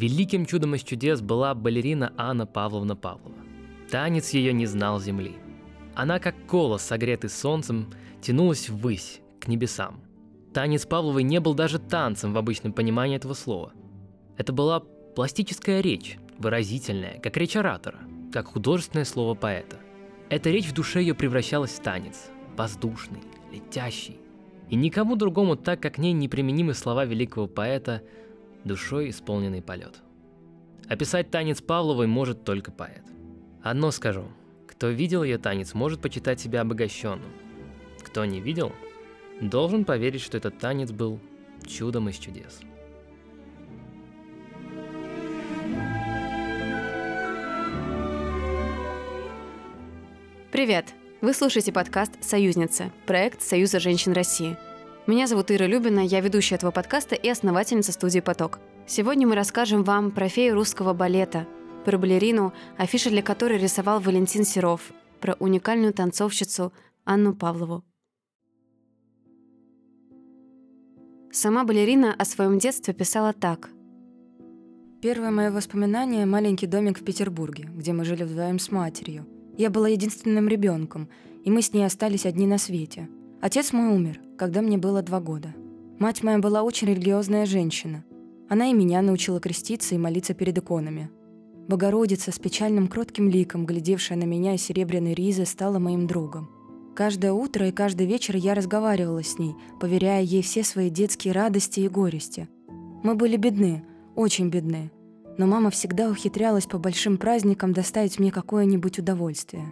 Великим чудом из чудес была балерина Анна Павловна Павлова. Танец ее не знал земли. Она, как колос, согретый солнцем, тянулась ввысь, к небесам. Танец Павловой не был даже танцем в обычном понимании этого слова. Это была пластическая речь, выразительная, как речь оратора, как художественное слово поэта. Эта речь в душе ее превращалась в танец, воздушный, летящий. И никому другому так, как ней неприменимы слова великого поэта «душой исполненный полет». Описать танец Павловой может только поэт. Одно скажу, кто видел ее танец, может почитать себя обогащенным. Кто не видел, должен поверить, что этот танец был чудом из чудес. Привет! Вы слушаете подкаст «Союзница» – проект Союза женщин России. Меня зовут Ира Любина, я ведущая этого подкаста и основательница студии «Поток». Сегодня мы расскажем вам про фею русского балета, про балерину, афиши для которой рисовал Валентин Серов, про уникальную танцовщицу Анну Павлову. Сама балерина о своем детстве писала так. Первое мое воспоминание – маленький домик в Петербурге, где мы жили вдвоем с матерью – я была единственным ребенком, и мы с ней остались одни на свете. Отец мой умер, когда мне было два года. Мать моя была очень религиозная женщина. Она и меня научила креститься и молиться перед иконами. Богородица с печальным кротким ликом, глядевшая на меня из серебряной ризы, стала моим другом. Каждое утро и каждый вечер я разговаривала с ней, поверяя ей все свои детские радости и горести. Мы были бедны, очень бедны, но мама всегда ухитрялась по большим праздникам доставить мне какое-нибудь удовольствие.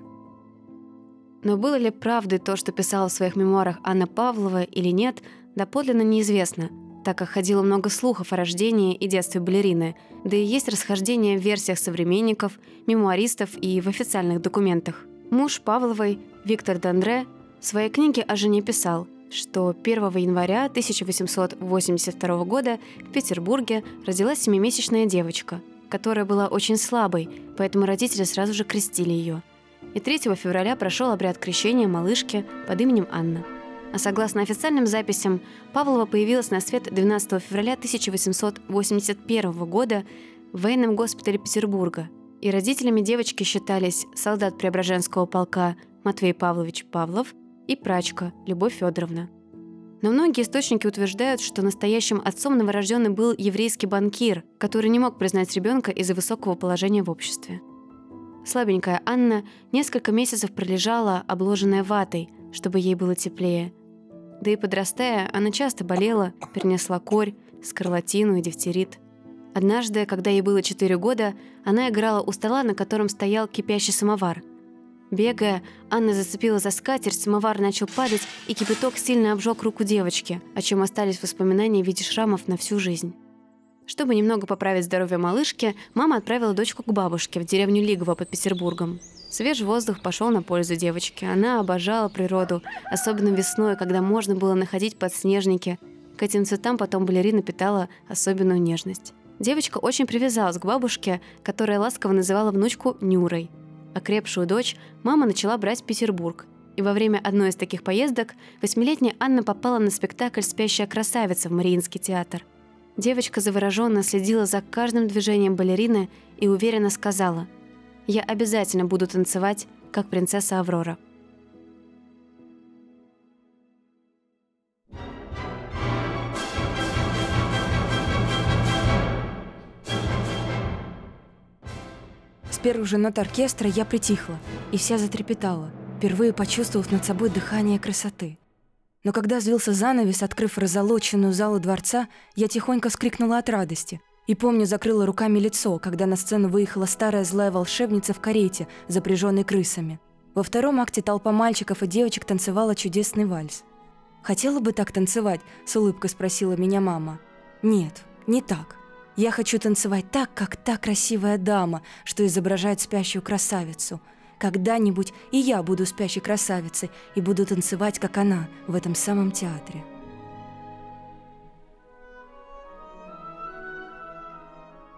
Но было ли правдой то, что писала в своих мемуарах Анна Павлова или нет, доподлинно неизвестно, так как ходило много слухов о рождении и детстве балерины, да и есть расхождения в версиях современников, мемуаристов и в официальных документах. Муж Павловой, Виктор Дандре, в своей книге о жене писал – что 1 января 1882 года в Петербурге родилась семимесячная девочка, которая была очень слабой, поэтому родители сразу же крестили ее. И 3 февраля прошел обряд крещения малышки под именем Анна. А согласно официальным записям, Павлова появилась на свет 12 февраля 1881 года в военном госпитале Петербурга. И родителями девочки считались солдат Преображенского полка Матвей Павлович Павлов – и прачка Любовь Федоровна. Но многие источники утверждают, что настоящим отцом новорожденный был еврейский банкир, который не мог признать ребенка из-за высокого положения в обществе. Слабенькая Анна несколько месяцев пролежала, обложенная ватой, чтобы ей было теплее. Да и подрастая, она часто болела, перенесла корь, скарлатину и дифтерит. Однажды, когда ей было 4 года, она играла у стола, на котором стоял кипящий самовар – Бегая, Анна зацепила за скатерть, самовар начал падать, и кипяток сильно обжег руку девочки, о чем остались воспоминания в виде шрамов на всю жизнь. Чтобы немного поправить здоровье малышки, мама отправила дочку к бабушке в деревню Лигово под Петербургом. Свежий воздух пошел на пользу девочке. Она обожала природу, особенно весной, когда можно было находить подснежники. К этим цветам потом балерина питала особенную нежность. Девочка очень привязалась к бабушке, которая ласково называла внучку Нюрой – Окрепшую дочь мама начала брать в Петербург. И во время одной из таких поездок восьмилетняя Анна попала на спектакль «Спящая красавица» в Мариинский театр. Девочка завороженно следила за каждым движением балерины и уверенно сказала «Я обязательно буду танцевать, как принцесса Аврора». С первых же нот оркестра я притихла и вся затрепетала, впервые почувствовав над собой дыхание красоты. Но когда взвился занавес, открыв разолоченную залу дворца, я тихонько вскрикнула от радости. И помню, закрыла руками лицо, когда на сцену выехала старая злая волшебница в карете, запряженной крысами. Во втором акте толпа мальчиков и девочек танцевала чудесный вальс. «Хотела бы так танцевать?» – с улыбкой спросила меня мама. «Нет, не так. Я хочу танцевать так, как та красивая дама, что изображает спящую красавицу. Когда-нибудь и я буду спящей красавицей и буду танцевать, как она, в этом самом театре.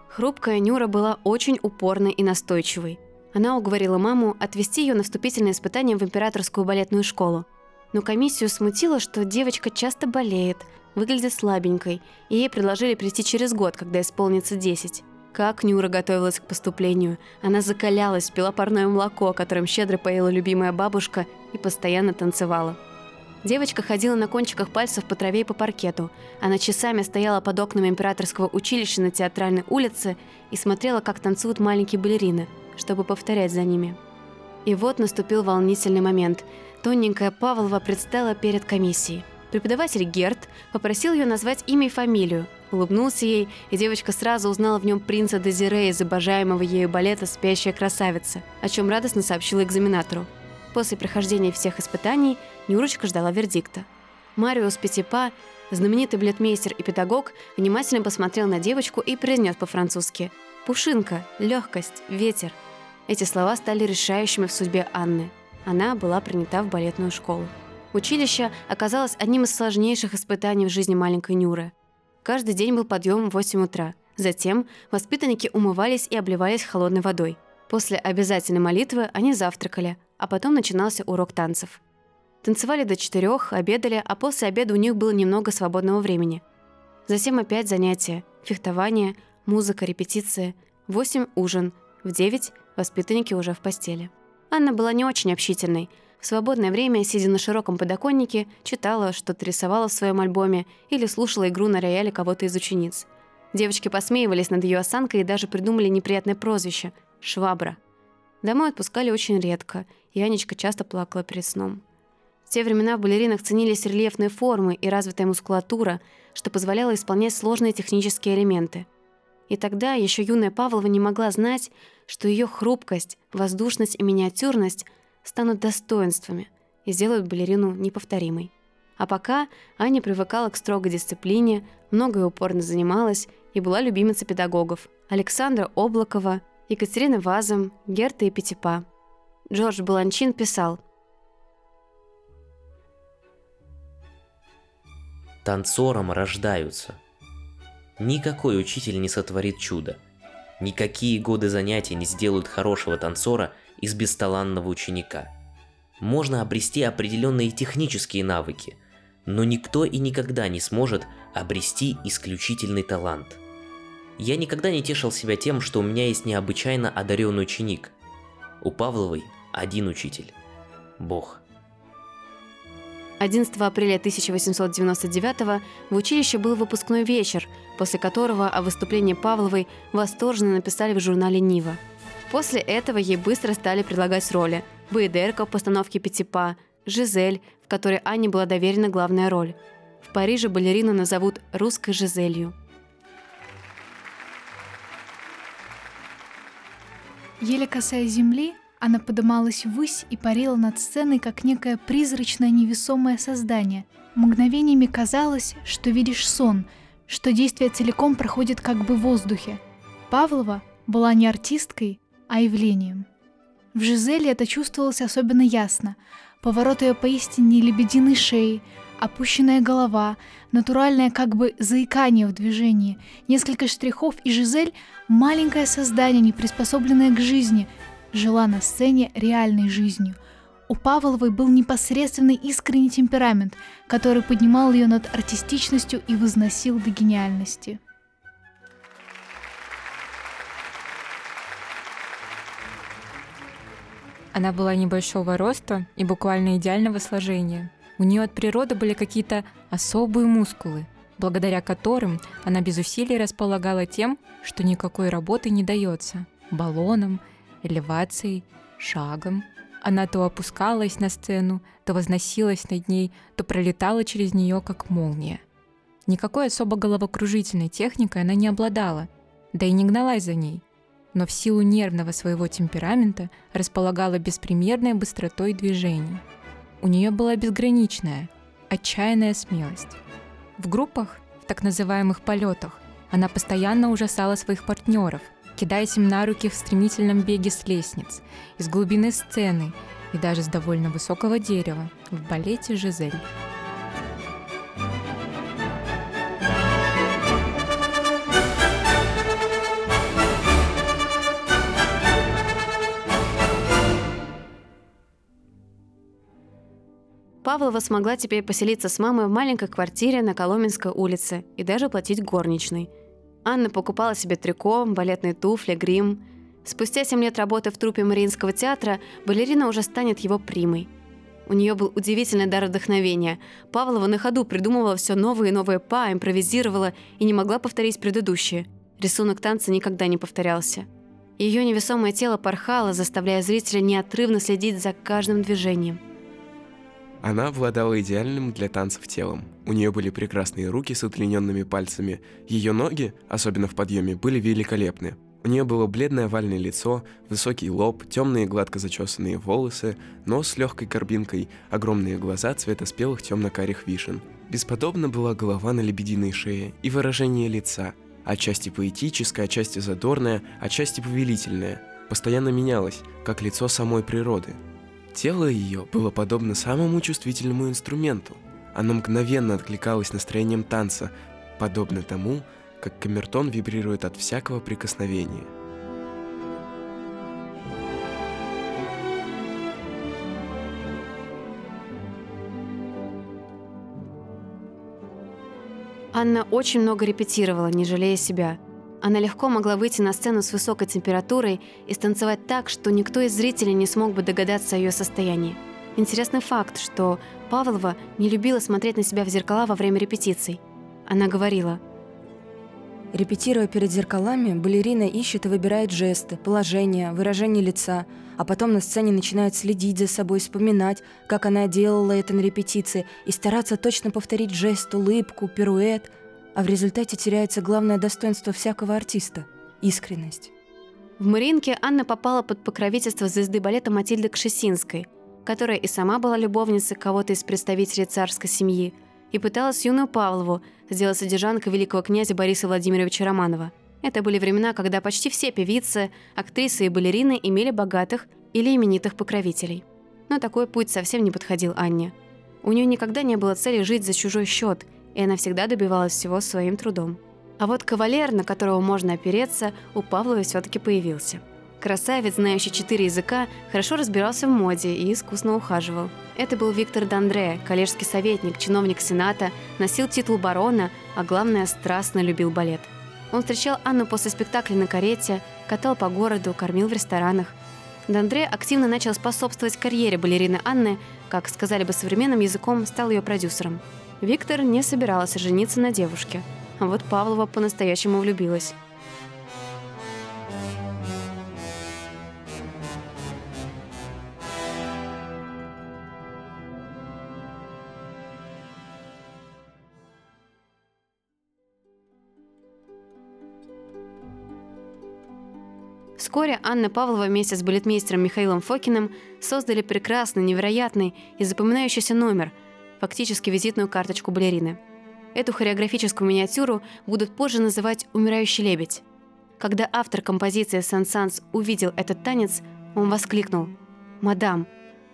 Хрупкая Нюра была очень упорной и настойчивой. Она уговорила маму отвезти ее на вступительное испытание в императорскую балетную школу. Но комиссию смутило, что девочка часто болеет, выглядит слабенькой, и ей предложили прийти через год, когда исполнится 10. Как Нюра готовилась к поступлению. Она закалялась, пила парное молоко, которым щедро поела любимая бабушка, и постоянно танцевала. Девочка ходила на кончиках пальцев по траве и по паркету. Она часами стояла под окнами императорского училища на театральной улице и смотрела, как танцуют маленькие балерины, чтобы повторять за ними. И вот наступил волнительный момент. Тоненькая Павлова предстала перед комиссией. Преподаватель Герт попросил ее назвать имя и фамилию. Улыбнулся ей, и девочка сразу узнала в нем принца Дезире из обожаемого ею балета «Спящая красавица», о чем радостно сообщила экзаменатору. После прохождения всех испытаний Нюрочка ждала вердикта. Мариус Петипа, знаменитый балетмейстер и педагог, внимательно посмотрел на девочку и произнес по-французски «Пушинка, легкость, ветер». Эти слова стали решающими в судьбе Анны. Она была принята в балетную школу. Училище оказалось одним из сложнейших испытаний в жизни маленькой Нюры. Каждый день был подъем в 8 утра. Затем воспитанники умывались и обливались холодной водой. После обязательной молитвы они завтракали, а потом начинался урок танцев. Танцевали до четырех, обедали, а после обеда у них было немного свободного времени. Затем опять занятия, фехтование, музыка, репетиции. В восемь – ужин, в девять – воспитанники уже в постели. Анна была не очень общительной. В свободное время, сидя на широком подоконнике, читала, что-то рисовала в своем альбоме или слушала игру на рояле кого-то из учениц. Девочки посмеивались над ее осанкой и даже придумали неприятное прозвище – «швабра». Домой отпускали очень редко, и Анечка часто плакала перед сном. В те времена в балеринах ценились рельефные формы и развитая мускулатура, что позволяло исполнять сложные технические элементы. И тогда еще юная Павлова не могла знать, что ее хрупкость, воздушность и миниатюрность станут достоинствами и сделают балерину неповторимой. А пока Аня привыкала к строгой дисциплине, много и упорно занималась и была любимицей педагогов Александра Облакова, Екатерина Вазом, Герта и Петипа. Джордж Баланчин писал – танцором рождаются. Никакой учитель не сотворит чудо. Никакие годы занятий не сделают хорошего танцора из бесталанного ученика. Можно обрести определенные технические навыки, но никто и никогда не сможет обрести исключительный талант. Я никогда не тешил себя тем, что у меня есть необычайно одаренный ученик. У Павловой один учитель – Бог. 11 апреля 1899 в училище был выпускной вечер, после которого о выступлении Павловой восторженно написали в журнале «Нива». После этого ей быстро стали предлагать роли. Баедерка в постановке «Пятипа», «Жизель», в которой Анне была доверена главная роль. В Париже балерину назовут «русской Жизелью». Еле касаясь земли, она подымалась ввысь и парила над сценой, как некое призрачное невесомое создание. Мгновениями казалось, что видишь сон, что действие целиком проходит как бы в воздухе. Павлова была не артисткой, а явлением. В Жизеле это чувствовалось особенно ясно. Поворот ее поистине лебединой шеи, опущенная голова, натуральное как бы заикание в движении, несколько штрихов и Жизель — маленькое создание, не приспособленное к жизни — жила на сцене реальной жизнью. У Павловой был непосредственный искренний темперамент, который поднимал ее над артистичностью и возносил до гениальности. Она была небольшого роста и буквально идеального сложения. У нее от природы были какие-то особые мускулы, благодаря которым она без усилий располагала тем, что никакой работы не дается – баллоном, элевацией, шагом. Она то опускалась на сцену, то возносилась над ней, то пролетала через нее, как молния. Никакой особо головокружительной техникой она не обладала, да и не гналась за ней, но в силу нервного своего темперамента располагала беспримерной быстротой движений. У нее была безграничная, отчаянная смелость. В группах, в так называемых полетах, она постоянно ужасала своих партнеров – кидаясь им на руки в стремительном беге с лестниц, из глубины сцены и даже с довольно высокого дерева в балете «Жизель». Павлова смогла теперь поселиться с мамой в маленькой квартире на Коломенской улице и даже платить горничной – Анна покупала себе трико, балетные туфли, грим. Спустя 7 лет работы в труппе Мариинского театра балерина уже станет его примой. У нее был удивительный дар вдохновения. Павлова на ходу придумывала все новые и новые па, импровизировала и не могла повторить предыдущие. Рисунок танца никогда не повторялся. Ее невесомое тело порхало, заставляя зрителя неотрывно следить за каждым движением – она обладала идеальным для танцев телом. У нее были прекрасные руки с удлиненными пальцами. Ее ноги, особенно в подъеме, были великолепны. У нее было бледное овальное лицо, высокий лоб, темные гладко зачесанные волосы, нос с легкой горбинкой, огромные глаза цвета спелых темно-карих вишен. Бесподобно была голова на лебединой шее и выражение лица, отчасти поэтическое, отчасти задорное, отчасти повелительное. Постоянно менялось, как лицо самой природы – Тело ее было подобно самому чувствительному инструменту. Оно мгновенно откликалось настроением танца, подобно тому, как камертон вибрирует от всякого прикосновения. Анна очень много репетировала, не жалея себя – она легко могла выйти на сцену с высокой температурой и станцевать так, что никто из зрителей не смог бы догадаться о ее состоянии. Интересный факт, что Павлова не любила смотреть на себя в зеркала во время репетиций. Она говорила – Репетируя перед зеркалами, балерина ищет и выбирает жесты, положения, выражение лица, а потом на сцене начинает следить за собой, вспоминать, как она делала это на репетиции, и стараться точно повторить жест, улыбку, пируэт – а в результате теряется главное достоинство всякого артиста – искренность. В Мариинке Анна попала под покровительство звезды балета Матильды Кшесинской, которая и сама была любовницей кого-то из представителей царской семьи, и пыталась юную Павлову сделать содержанкой великого князя Бориса Владимировича Романова. Это были времена, когда почти все певицы, актрисы и балерины имели богатых или именитых покровителей. Но такой путь совсем не подходил Анне. У нее никогда не было цели жить за чужой счет – и она всегда добивалась всего своим трудом. А вот кавалер, на которого можно опереться, у Павловой все-таки появился. Красавец, знающий четыре языка, хорошо разбирался в моде и искусно ухаживал. Это был Виктор Дандре, коллежский советник, чиновник Сената, носил титул барона, а главное, страстно любил балет. Он встречал Анну после спектакля на карете, катал по городу, кормил в ресторанах. Дандре активно начал способствовать карьере балерины Анны, как сказали бы современным языком, стал ее продюсером. Виктор не собирался жениться на девушке, а вот Павлова по-настоящему влюбилась. Вскоре Анна Павлова вместе с балетмейстером Михаилом Фокиным создали прекрасный, невероятный и запоминающийся номер – фактически визитную карточку балерины. Эту хореографическую миниатюру будут позже называть «Умирающий лебедь». Когда автор композиции «Сан-Санс» увидел этот танец, он воскликнул «Мадам,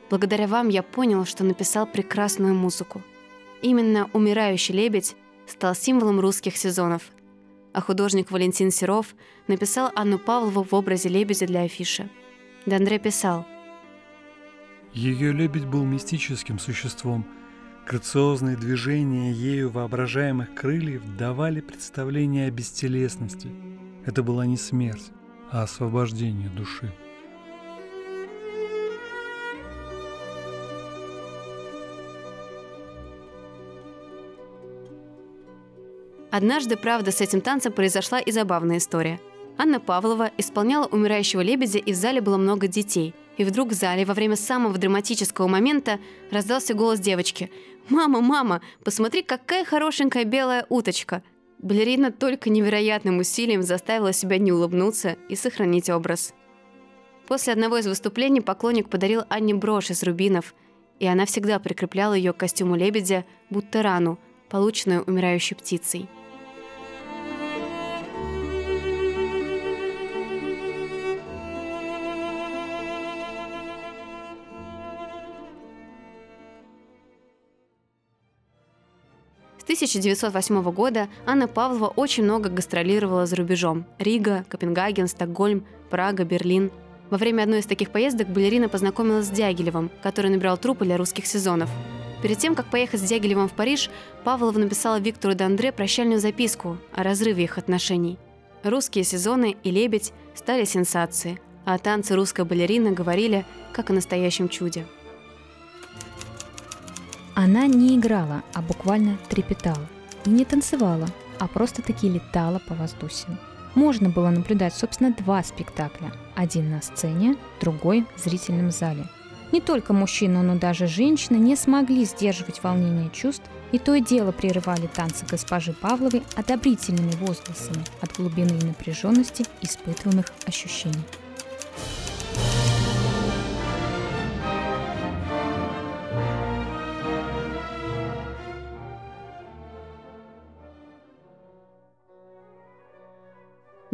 благодаря вам я понял, что написал прекрасную музыку». Именно «Умирающий лебедь» стал символом русских сезонов, а художник Валентин Серов написал Анну Павлову в образе лебедя для афиши. Дандре писал «Ее лебедь был мистическим существом – Грациозные движения ею воображаемых крыльев давали представление о бестелесности. Это была не смерть, а освобождение души. Однажды, правда, с этим танцем произошла и забавная история. Анна Павлова исполняла «Умирающего лебедя», и в зале было много детей – и вдруг в зале во время самого драматического момента раздался голос девочки. «Мама, мама, посмотри, какая хорошенькая белая уточка!» Балерина только невероятным усилием заставила себя не улыбнуться и сохранить образ. После одного из выступлений поклонник подарил Анне брошь из рубинов, и она всегда прикрепляла ее к костюму лебедя, будто рану, полученную умирающей птицей. 1908 года Анна Павлова очень много гастролировала за рубежом – Рига, Копенгаген, Стокгольм, Прага, Берлин. Во время одной из таких поездок балерина познакомилась с Дягилевым, который набирал трупы для русских сезонов. Перед тем, как поехать с Дягилевым в Париж, Павлова написала Виктору Дандре прощальную записку о разрыве их отношений. Русские сезоны и «Лебедь» стали сенсацией, а танцы русской балерины говорили как о настоящем чуде. Она не играла, а буквально трепетала. И не танцевала, а просто-таки летала по воздуху. Можно было наблюдать, собственно, два спектакля. Один на сцене, другой в зрительном зале – не только мужчины, но даже женщины не смогли сдерживать волнение чувств, и то и дело прерывали танцы госпожи Павловой одобрительными возгласами от глубины напряженности испытываемых ощущений.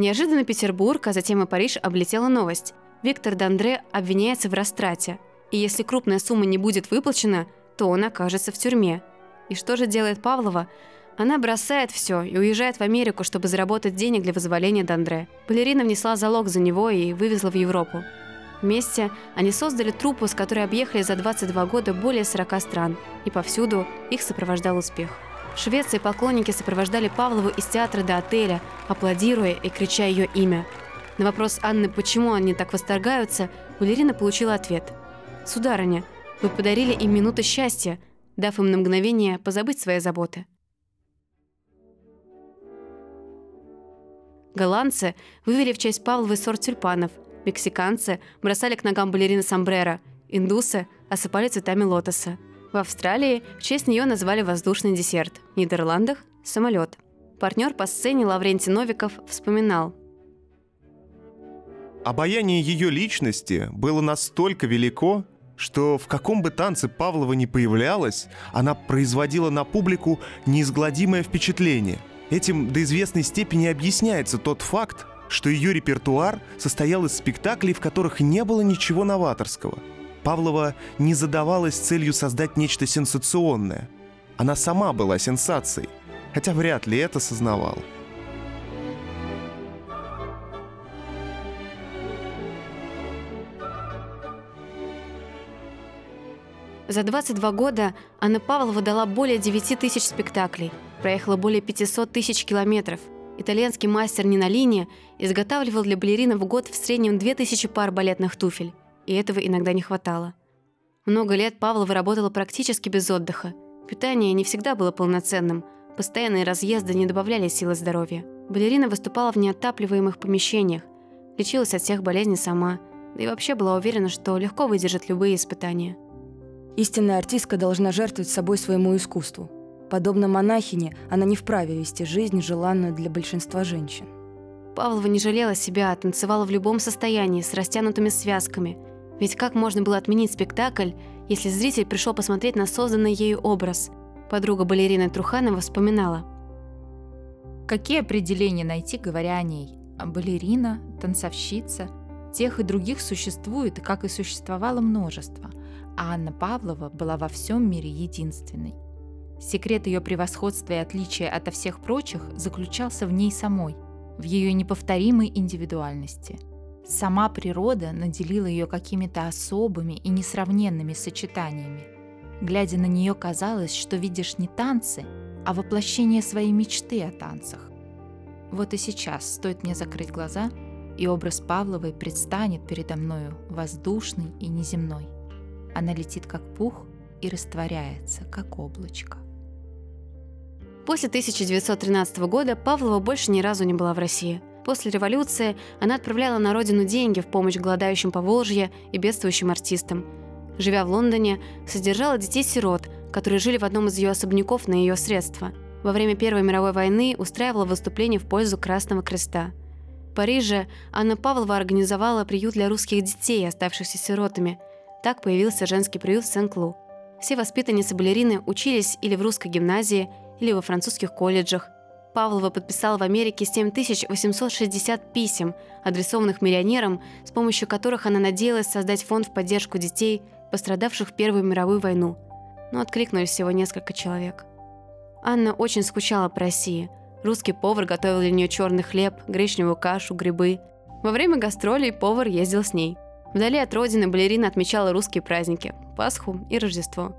Неожиданно Петербург, а затем и Париж облетела новость. Виктор Дандре обвиняется в растрате – и если крупная сумма не будет выплачена, то он окажется в тюрьме. И что же делает Павлова? Она бросает все и уезжает в Америку, чтобы заработать денег для вызволения Дандре. Балерина внесла залог за него и вывезла в Европу. Вместе они создали труппу, с которой объехали за 22 года более 40 стран, и повсюду их сопровождал успех. В Швеции поклонники сопровождали Павлову из театра до отеля, аплодируя и крича ее имя. На вопрос Анны, почему они так восторгаются, балерина получила ответ – Сударыня, вы подарили им минуты счастья, дав им на мгновение позабыть свои заботы. Голландцы вывели в честь Павловой сорт тюльпанов, мексиканцы бросали к ногам балерины сомбреро, индусы осыпали цветами лотоса. В Австралии в честь нее назвали воздушный десерт, в Нидерландах – самолет. Партнер по сцене Лаврентий Новиков вспоминал. Обаяние ее личности было настолько велико, что в каком бы танце Павлова ни появлялась, она производила на публику неизгладимое впечатление. Этим до известной степени объясняется тот факт, что ее репертуар состоял из спектаклей, в которых не было ничего новаторского. Павлова не задавалась целью создать нечто сенсационное. Она сама была сенсацией, хотя вряд ли это сознавала. За 22 года Анна Павлова дала более 9 тысяч спектаклей, проехала более 500 тысяч километров. Итальянский мастер Нинолини изготавливал для балерин в год в среднем 2000 пар балетных туфель, и этого иногда не хватало. Много лет Павлова работала практически без отдыха. Питание не всегда было полноценным, постоянные разъезды не добавляли силы здоровья. Балерина выступала в неотапливаемых помещениях, лечилась от всех болезней сама, да и вообще была уверена, что легко выдержит любые испытания. Истинная артистка должна жертвовать собой своему искусству. Подобно монахине, она не вправе вести жизнь, желанную для большинства женщин. Павлова не жалела себя, танцевала в любом состоянии, с растянутыми связками. Ведь как можно было отменить спектакль, если зритель пришел посмотреть на созданный ею образ? Подруга балерины Труханова вспоминала. Какие определения найти, говоря о ней? Балерина, танцовщица. Тех и других существует, как и существовало множество – а Анна Павлова была во всем мире единственной. Секрет ее превосходства и отличия ото всех прочих заключался в ней самой, в ее неповторимой индивидуальности. Сама природа наделила ее какими-то особыми и несравненными сочетаниями. Глядя на нее, казалось, что видишь не танцы, а воплощение своей мечты о танцах. Вот и сейчас стоит мне закрыть глаза, и образ Павловой предстанет передо мною воздушный и неземной. Она летит как пух и растворяется, как облачко. После 1913 года Павлова больше ни разу не была в России. После революции она отправляла на родину деньги в помощь голодающим по Волжье и бедствующим артистам. Живя в Лондоне, содержала детей-сирот, которые жили в одном из ее особняков на ее средства. Во время Первой мировой войны устраивала выступления в пользу Красного Креста. В Париже Анна Павлова организовала приют для русских детей, оставшихся сиротами – так появился женский приют в Сен-Клу. Все воспитанницы балерины учились или в русской гимназии, или во французских колледжах. Павлова подписала в Америке 7860 писем, адресованных миллионерам, с помощью которых она надеялась создать фонд в поддержку детей, пострадавших в Первую мировую войну. Но откликнулись всего несколько человек. Анна очень скучала по России. Русский повар готовил для нее черный хлеб, гречневую кашу, грибы. Во время гастролей повар ездил с ней – Вдали от родины балерина отмечала русские праздники – Пасху и Рождество.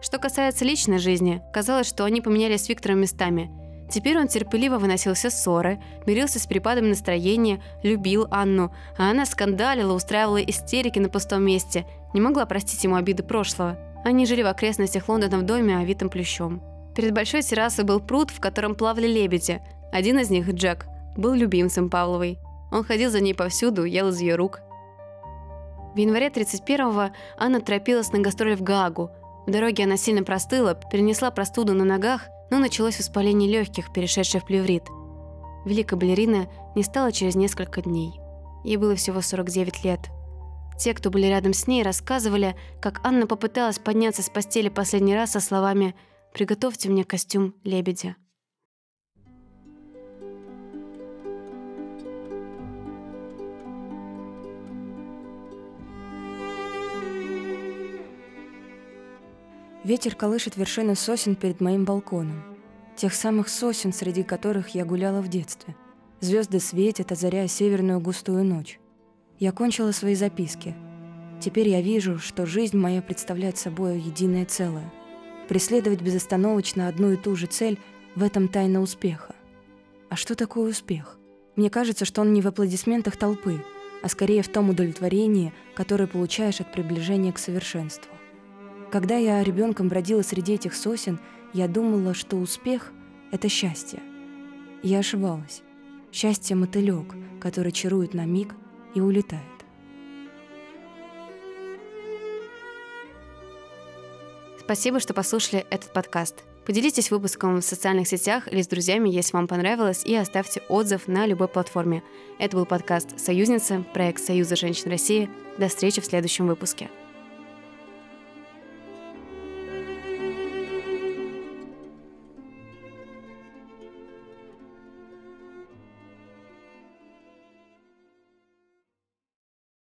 Что касается личной жизни, казалось, что они поменялись с Виктором местами. Теперь он терпеливо выносил все ссоры, мирился с перепадами настроения, любил Анну, а она скандалила, устраивала истерики на пустом месте, не могла простить ему обиды прошлого. Они жили в окрестностях Лондона в доме, овитом плющом. Перед большой террасой был пруд, в котором плавали лебеди. Один из них, Джек, был любимцем Павловой. Он ходил за ней повсюду, ел из ее рук. В январе 31-го Анна торопилась на гастроли в Гаагу. В дороге она сильно простыла, перенесла простуду на ногах, но началось воспаление легких, перешедшее в плеврит. Великая балерина не стала через несколько дней. Ей было всего 49 лет. Те, кто были рядом с ней, рассказывали, как Анна попыталась подняться с постели последний раз со словами «Приготовьте мне костюм лебедя». Ветер колышет вершины сосен перед моим балконом. Тех самых сосен, среди которых я гуляла в детстве. Звезды светят, озаряя северную густую ночь. Я кончила свои записки. Теперь я вижу, что жизнь моя представляет собой единое целое. Преследовать безостановочно одну и ту же цель — в этом тайна успеха. А что такое успех? Мне кажется, что он не в аплодисментах толпы, а скорее в том удовлетворении, которое получаешь от приближения к совершенству. Когда я ребенком бродила среди этих сосен, я думала, что успех — это счастье. Я ошибалась. Счастье — мотылек, который чарует на миг и улетает. Спасибо, что послушали этот подкаст. Поделитесь выпуском в социальных сетях или с друзьями, если вам понравилось, и оставьте отзыв на любой платформе. Это был подкаст «Союзница», проект Союза женщин России. До встречи в следующем выпуске.